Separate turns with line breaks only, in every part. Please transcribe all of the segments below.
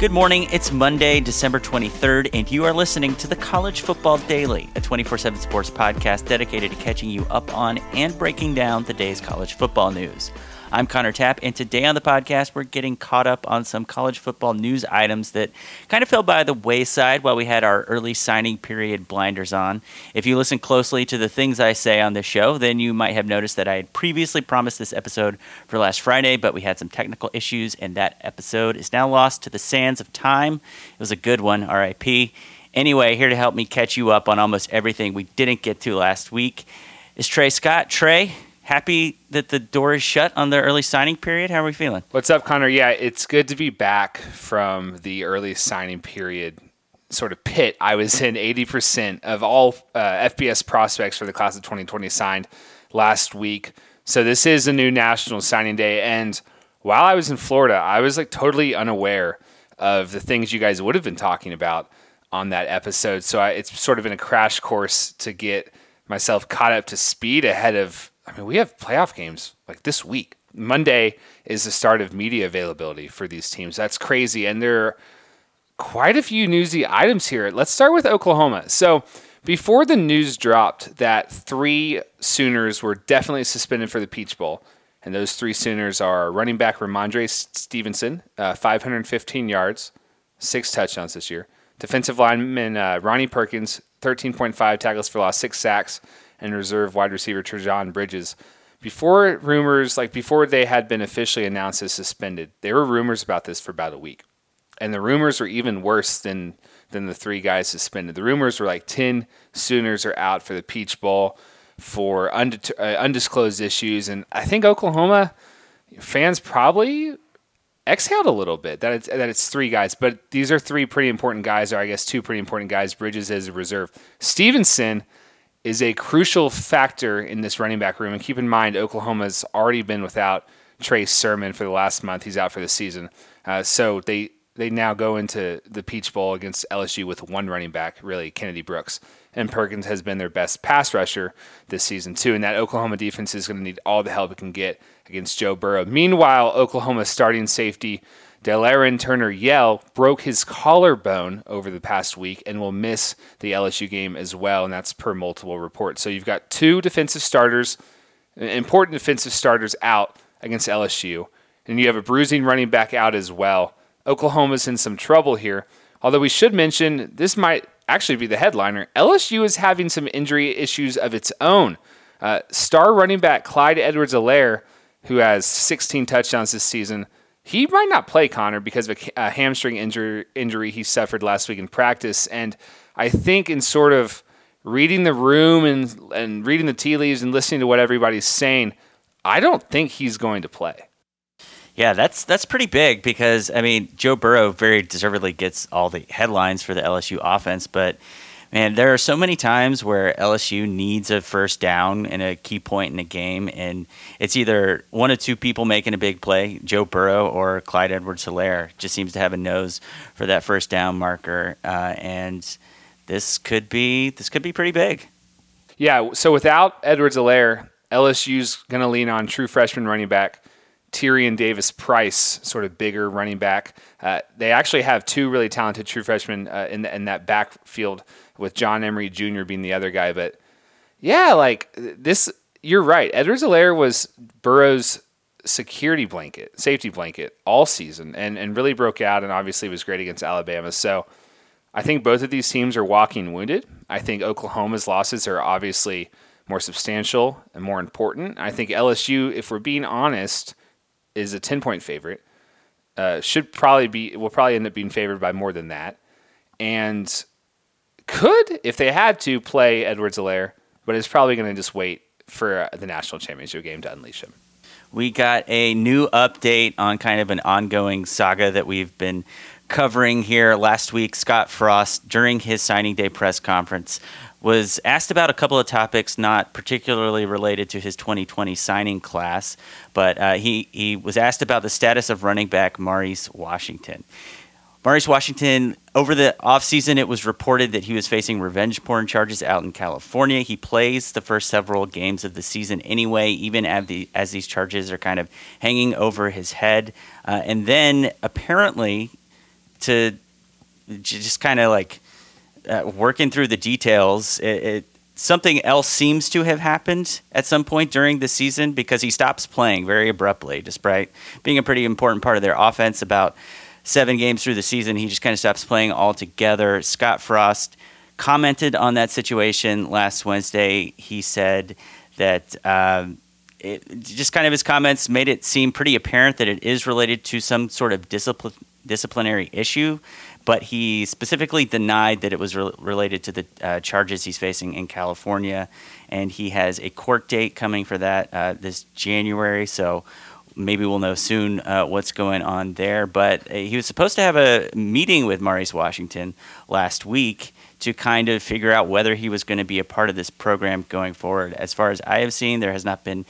Good morning. It's Monday, December 23rd, and you are listening to the College Football Daily, a 24 7 sports podcast dedicated to catching you up on and breaking down the day's college football news. I'm Connor Tapp, and today on the podcast, we're getting caught up on some college football news items that kind of fell by the wayside while we had our early signing period blinders on. If you listen closely to the things I say on this show, then you might have noticed that I had previously promised this episode for last Friday, but we had some technical issues, and that episode is now lost to the sands of time. It was a good one, RIP. Anyway, here to help me catch you up on almost everything we didn't get to last week is Trey Scott. Trey, happy that the door is shut on the early signing period. How are we feeling?
What's up, Connor? Yeah, it's good to be back from the early signing period sort of pit. I was in 80% of all uh, FBS prospects for the class of 2020 signed last week. So this is a new national signing day. And while I was in Florida, I was like totally unaware of the things you guys would have been talking about on that episode. So I, it's sort of been a crash course to get myself caught up to speed ahead of I mean, we have playoff games like this week. Monday is the start of media availability for these teams. That's crazy. And there are quite a few newsy items here. Let's start with Oklahoma. So, before the news dropped that three Sooners were definitely suspended for the Peach Bowl, and those three Sooners are running back Rhamondre Stevenson, uh, 515 yards, six touchdowns this year. Defensive lineman uh, Ronnie Perkins, 13.5 tackles for loss, six sacks and reserve wide receiver Trejan Bridges. Before rumors, like before they had been officially announced as suspended, there were rumors about this for about a week. And the rumors were even worse than than the three guys suspended. The rumors were like 10 Sooners are out for the Peach Bowl for uh, undisclosed issues. And I think Oklahoma fans probably exhaled a little bit that it's, that it's three guys. But these are three pretty important guys, or I guess two pretty important guys. Bridges as a reserve. Stevenson – is a crucial factor in this running back room. And keep in mind, Oklahoma's already been without Trey Sermon for the last month. He's out for the season. Uh, so they they now go into the Peach Bowl against LSU with one running back, really Kennedy Brooks. And Perkins has been their best pass rusher this season too. And that Oklahoma defense is going to need all the help it can get against Joe Burrow. Meanwhile, Oklahoma's starting safety Delarrin Turner Yell broke his collarbone over the past week and will miss the LSU game as well, and that's per multiple reports. So you've got two defensive starters, important defensive starters out against LSU, and you have a bruising running back out as well. Oklahoma's in some trouble here. Although we should mention this might actually be the headliner. LSU is having some injury issues of its own. Uh, star running back Clyde Edwards-Helaire, who has 16 touchdowns this season, he might not play Connor because of a, a hamstring injury, injury he suffered last week in practice. And I think in sort of reading the room and, and reading the tea leaves and listening to what everybody's saying, I don't think he's going to play.
Yeah, that's that's pretty big because I mean Joe Burrow very deservedly gets all the headlines for the LSU offense, but man, there are so many times where LSU needs a first down in a key point in a game, and it's either one of two people making a big play, Joe Burrow or Clyde Edwards-Helaire, just seems to have a nose for that first down marker, uh, and this could be this could be pretty big.
Yeah. So without Edwards-Helaire, LSU's going to lean on true freshman running back. Tyrion Davis Price, sort of bigger running back. Uh, they actually have two really talented true freshmen uh, in, the, in that backfield with John Emery Jr. being the other guy. But yeah, like this, you're right. Edwards-Helaire was Burrow's security blanket, safety blanket all season, and and really broke out, and obviously was great against Alabama. So I think both of these teams are walking wounded. I think Oklahoma's losses are obviously more substantial and more important. I think LSU, if we're being honest, is a 10 point favorite. Uh, should probably be will probably end up being favored by more than that. And could, if they had to, play Edwards-Helaire, but it's probably going to just wait for the national championship game to unleash him.
We got a new update on kind of an ongoing saga that we've been covering here last week. Scott Frost, during his signing day press conference, was asked about a couple of topics not particularly related to his 2020 signing class, but uh, he, he was asked about the status of running back Maurice Washington. Maurice Washington, over the offseason, it was reported that he was facing revenge porn charges out in California. He plays the first several games of the season anyway, even as, the, as these charges are kind of hanging over his head. Uh, and then apparently, to just kind of like uh, working through the details, it, it, something else seems to have happened at some point during the season because he stops playing very abruptly, despite being a pretty important part of their offense. About seven games through the season, he just kind of stops playing altogether. Scott Frost commented on that situation last Wednesday. He said that. Um, it, just kind of his comments made it seem pretty apparent that it is related to some sort of disciplinary issue but he specifically denied that it was re- related to the uh, charges he's facing in California. And he has a court date coming for that uh, this January. So maybe we'll know soon uh, what's going on there. But uh, he was supposed to have a meeting with Maurice Washington last week to kind of figure out whether he was going to be a part of this program going forward. As far as I have seen, there has not been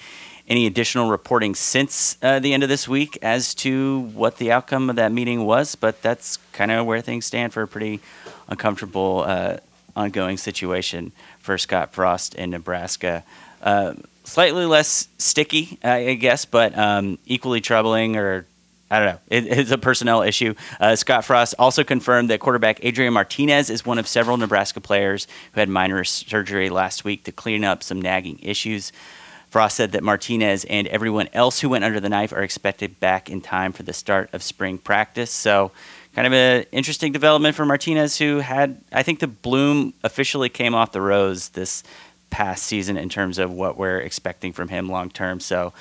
any additional reporting since uh, the end of this week as to what the outcome of that meeting was, but that's kind of where things stand for a pretty uncomfortable, uh, ongoing situation for Scott Frost in Nebraska. Uh, slightly less sticky, I guess, but um, equally troubling or I don't know. It, it's a personnel issue. Uh, Scott Frost also confirmed that quarterback Adrian Martinez is one of several Nebraska players who had minor surgery last week to clean up some nagging issues. Frost said that Martinez and everyone else who went under the knife are expected back in time for the start of spring practice. So, kind of an interesting development for Martinez, who had, I think, the bloom officially came off the rose this past season in terms of what we're expecting from him long term. So,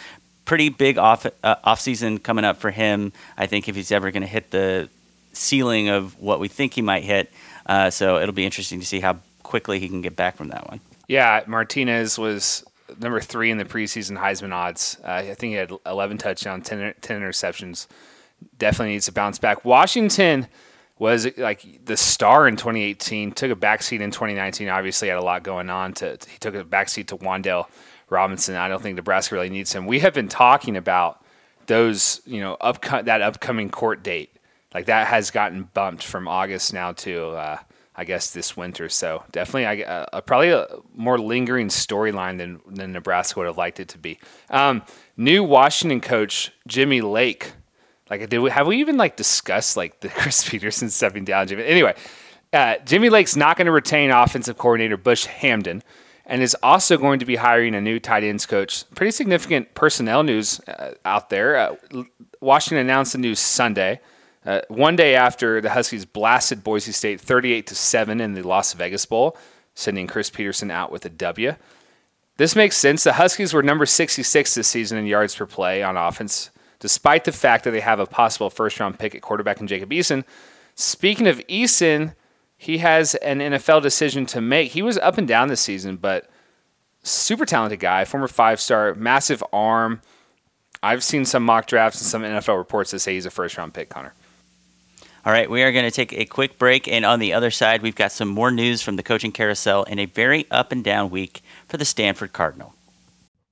pretty big off uh, off season coming up for him. I think if he's ever going to hit the ceiling of what we think he might hit. Uh, so it'll be interesting to see how quickly he can get back from that one.
Yeah, Martinez was number three in the preseason Heisman odds. Uh, I think he had 11 touchdowns, 10, 10 interceptions. Definitely needs to bounce back. Washington was like the star in 2018. Took a backseat in 2019. Obviously, had a lot going on. To he took a backseat to Wan'Dale Robinson. I don't think Nebraska really needs him. We have been talking about those, you know, up that upcoming court date. Like that has gotten bumped from August now to uh, I guess this winter. So definitely, I, uh, probably a more lingering storyline than than Nebraska would have liked it to be. Um, new Washington coach Jimmy Lake. Like, did we, have we even like discussed like the Chris Petersen stepping down? Jimmy. Anyway, uh, Jimmy Lake's not going to retain offensive coordinator Bush Hamdan, and is also going to be hiring a new tight ends coach. Pretty significant personnel news uh, out there. Uh, Washington announced the news Sunday. Uh, one day after the Huskies blasted Boise State 38 to 7 in the Las Vegas Bowl, sending Chris Petersen out with a W. This makes sense. The Huskies were number 66 this season in yards per play on offense, despite the fact that they have a possible first round pick at quarterback in Jacob Eason. Speaking of Eason, he has an NFL decision to make. He was up and down this season, but super talented guy, former five star, massive arm. I've seen some mock drafts and some NFL reports that say he's a first round pick, Connor.
All right, we are going to take a quick break, and on the other side, we've got some more news from the coaching carousel and a very up and down week for the Stanford Cardinal.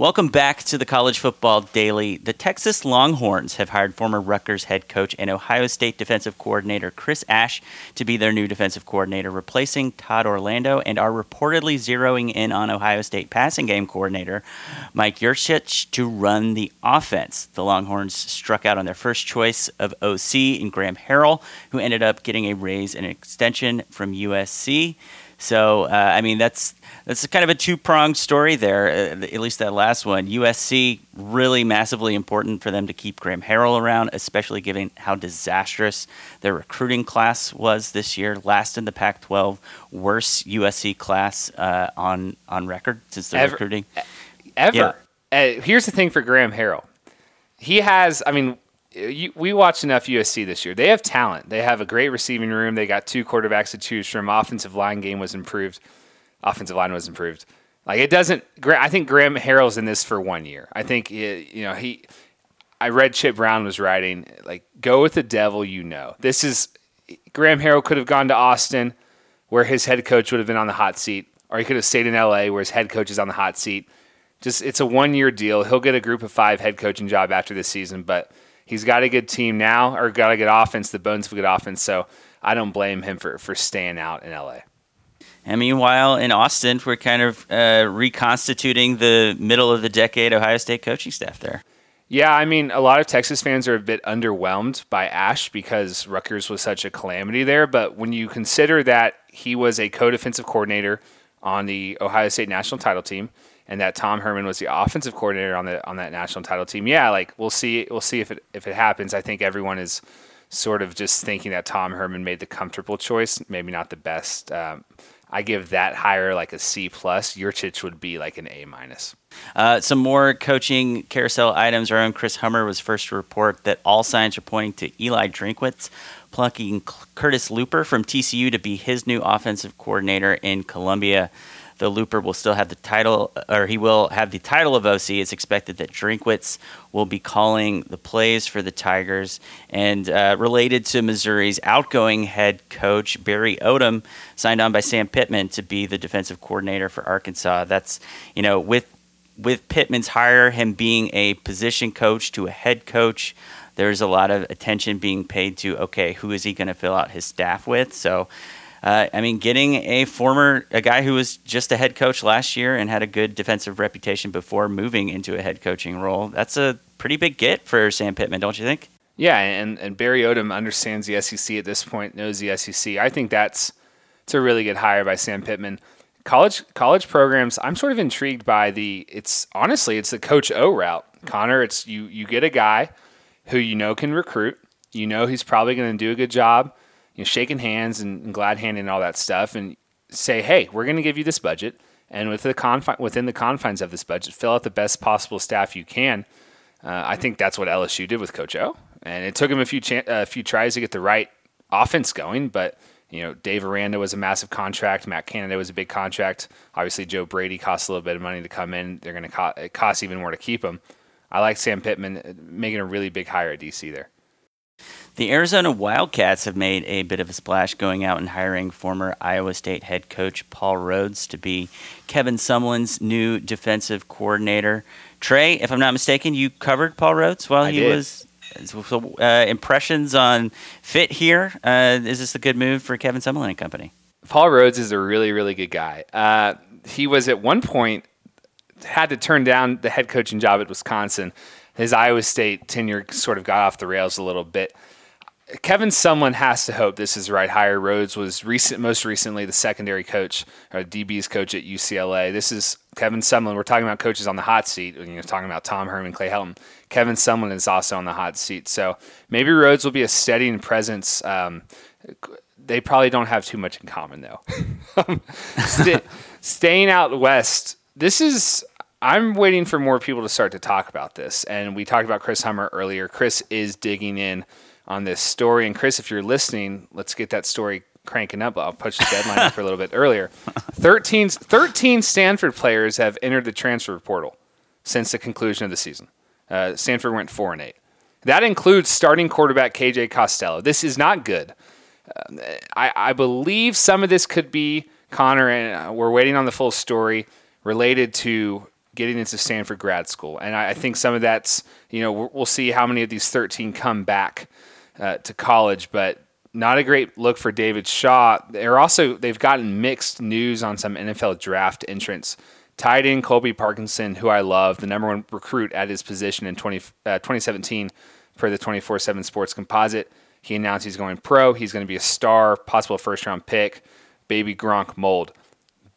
Welcome back to the College Football Daily. The Texas Longhorns have hired former Rutgers head coach and Ohio State defensive coordinator Chris Ash to be their new defensive coordinator, replacing Todd Orlando, and are reportedly zeroing in on Ohio State passing game coordinator Mike Yurcich to run the offense. The Longhorns struck out on their first choice of OC in Graham Harrell, who ended up getting a raise and extension from USC. So, uh, I mean, that's that's kind of a two pronged story there. Uh, at least that last one. USC really massively important for them to keep Graham Harrell around, especially given how disastrous their recruiting class was this year. Last in the Pac-12, worst USC class uh, on on record since the
Ever.
recruiting.
Ever. Uh, here's the thing for Graham Harrell. He has, I mean, Uh, you, we watched enough USC this year. They have talent. They have a great receiving room. They got two quarterbacks to choose from. Offensive line game was improved. Offensive line was improved. Like it doesn't. I think Graham Harrell's in this for one year. I think it, you know he. I read Chip Brown was writing like go with the devil you know. This is Graham Harrell could have gone to Austin, where his head coach would have been on the hot seat, or he could have stayed in LA, where his head coach is on the hot seat. Just it's a one year deal. He'll get a group of five head coaching job after this season, but he's got a good team now, or got a good offense, the bones of a good offense. So I don't blame him for for staying out in LA.
And meanwhile, in Austin, we're kind of uh, reconstituting the middle of the decade Ohio State coaching staff there.
Yeah, I mean, a lot of Texas fans are a bit underwhelmed by Ash because Rutgers was such a calamity there. But when you consider that he was a co defensive coordinator on the Ohio State national title team, and that Tom Herman was the offensive coordinator on the on that national title team, yeah, like we'll see we'll see if it if it happens. I think everyone is sort of just thinking that Tom Herman made the comfortable choice, maybe not the best. Um, I give that higher like a C plus. Yurcich would be like an A minus.
Uh, some more coaching carousel items. Our own Chris Hummer was first to report that all signs are pointing to Eli Drinkwitz plucking Curtis Luper from TCU to be his new offensive coordinator in Columbia. The Luper will still have the title, or he will have the title of OC. It's expected that Drinkwitz will be calling the plays for the Tigers. And uh, related to Missouri's outgoing head coach, Barry Odom, signed on by Sam Pittman to be the defensive coordinator for Arkansas. That's, you know, with with Pittman's hire, him being a position coach to a head coach, there's a lot of attention being paid to okay, who is he going to fill out his staff with? So, uh, I mean, getting a former a guy who was just a head coach last year and had a good defensive reputation before moving into a head coaching role, that's a pretty big get for Sam Pittman, don't you think?
Yeah, and, and Barry Odom understands the SEC at this point, knows the SEC. I think that's it's a really good hire by Sam Pittman college college programs i'm sort of intrigued by the it's honestly it's the coach o route connor it's you you get a guy who you know can recruit you know he's probably going to do a good job you know shaking hands and, glad handing and all that stuff and say hey we're going to give you this budget and with the confi- within the confines of this budget fill out the best possible staff you can uh, i think that's what lsu did with coach o and it took him a few a few tries to get the right offense going but you know, Dave Aranda was a massive contract. Matt Canada was a big contract. Obviously, Joe Brady costs a little bit of money to come in. They're going to co- it costs even more to keep him. I like Sam Pittman uh, making a really big hire at DC there.
The Arizona Wildcats have made a bit of a splash going out and hiring former Iowa State head coach Paul Rhoads to be Kevin Sumlin's new defensive coordinator. Trey, if I'm not mistaken, you covered Paul Rhoads while
I
he
did.
was so, uh, impressions on fit here. Uh, is this a good move for Kevin Sumlin and company?
Paul Rhoads is a really, really good guy. Uh, he was at one point had to turn down the head coaching job at Wisconsin. His Iowa State tenure sort of got off the rails a little bit. Kevin Sumlin has to hope this is right hire. Rhoads was recent, most recently the secondary coach or DB's coach at UCLA. This is Kevin Sumlin. We're talking about coaches on the hot seat. You know, talking about Tom Herman, Clay Helton. Kevin Sumlin is also on the hot seat. So maybe Rhoads will be a steadying presence. Um, they probably don't have too much in common though. St- staying out west, this is. I'm waiting for more people to start to talk about this, and we talked about Chris Hummer earlier. Chris is digging in on this story, and Chris, if you're listening, let's get that story cranking up. I'll push the deadline up for a little bit earlier. 13, 13 Stanford players have entered the transfer portal since the conclusion of the season. Uh, Stanford went four and eight. That includes starting quarterback KJ Costello. This is not good. Uh, I, I, believe some of this could be Connor, and uh, we're waiting on the full story related to getting into Stanford grad school. And I, I think some of that's, you know, we'll see how many of these 13 come back uh, to college, but not a great look for David Shaw. They're also, they've gotten mixed news on some NFL draft entrants. Tight end Colby Parkinson, who I love, the number one recruit at his position in 20, uh, 2017 per the 24 7 Sports Composite. He announced he's going pro. He's going to be a star, possible first round pick. baby Gronk mold.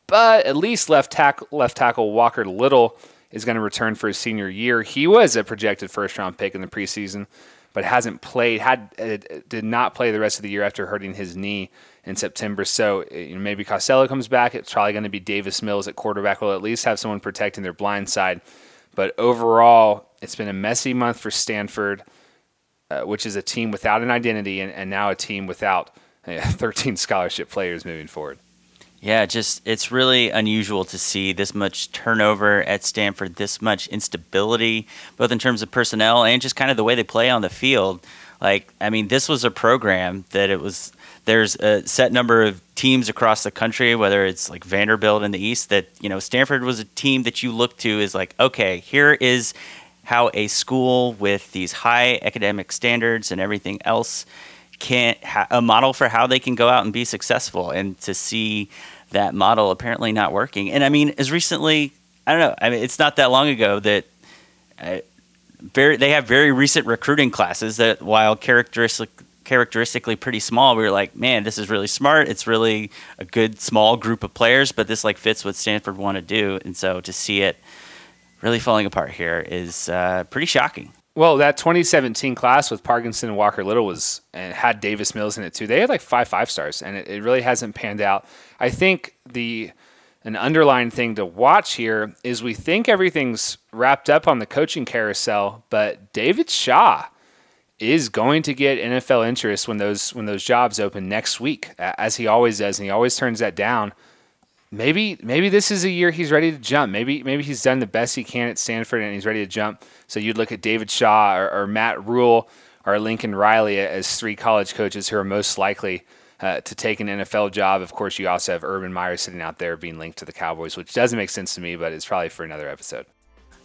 But at least left tackle, left tackle Walker Little is going to return for his senior year. He was a projected first round pick in the preseason, but hasn't played. Had uh, did not play the rest of the year after hurting his knee in September. So you know, maybe Costello comes back. It's probably going to be Davis Mills at quarterback. Will at least have someone protecting their blind side. But overall, it's been a messy month for Stanford, uh, which is a team without an identity and, and now a team without uh, 13 scholarship players moving forward.
Yeah, just it's really unusual to see this much turnover at Stanford, this much instability, both in terms of personnel and just kind of the way they play on the field. Like, I mean, this was a program that it was there's a set number of teams across the country, whether it's like Vanderbilt in the East, that, you know, Stanford was a team that you look to is like, okay, here is how a school with these high academic standards and everything else can ha- a model for how they can go out and be successful and to see that model apparently not working. And I mean, as recently, I don't know, I mean, it's not that long ago that uh, very, they have very recent recruiting classes that while characteristic characteristically pretty small, we were like, man, this is really smart. It's really a good small group of players, but this like fits what Stanford want to do. And so to see it really falling apart here is uh, pretty shocking.
Well, that 2017 class with Parkinson and Walker Little was and had Davis Mills in it too. They had like five five stars, and it, it really hasn't panned out. I think the an underlying thing to watch here is we think everything's wrapped up on the coaching carousel, but David Shaw is going to get NFL interest when those when those jobs open next week, as he always does, and he always turns that down. Maybe maybe this is a year he's ready to jump. Maybe maybe he's done the best he can at Stanford and he's ready to jump. So you'd look at David Shaw or, or Matt Rhule or Lincoln Riley as three college coaches who are most likely uh, to take an NFL job. Of course, you also have Urban Meyer sitting out there being linked to the Cowboys, which doesn't make sense to me, but it's probably for another episode.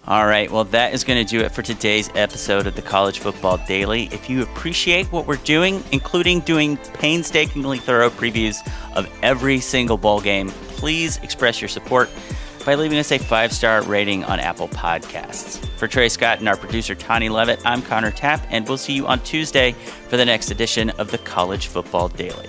All right, well, that is going to do it for today's episode of the College Football Daily. If you appreciate what we're doing, including doing painstakingly thorough previews of every single bowl game, please express your support by leaving us a five star rating on Apple Podcasts. For Trey Scott and our producer, Tani Levitt, I'm Connor Tapp, and we'll see you on Tuesday for the next edition of the College Football Daily.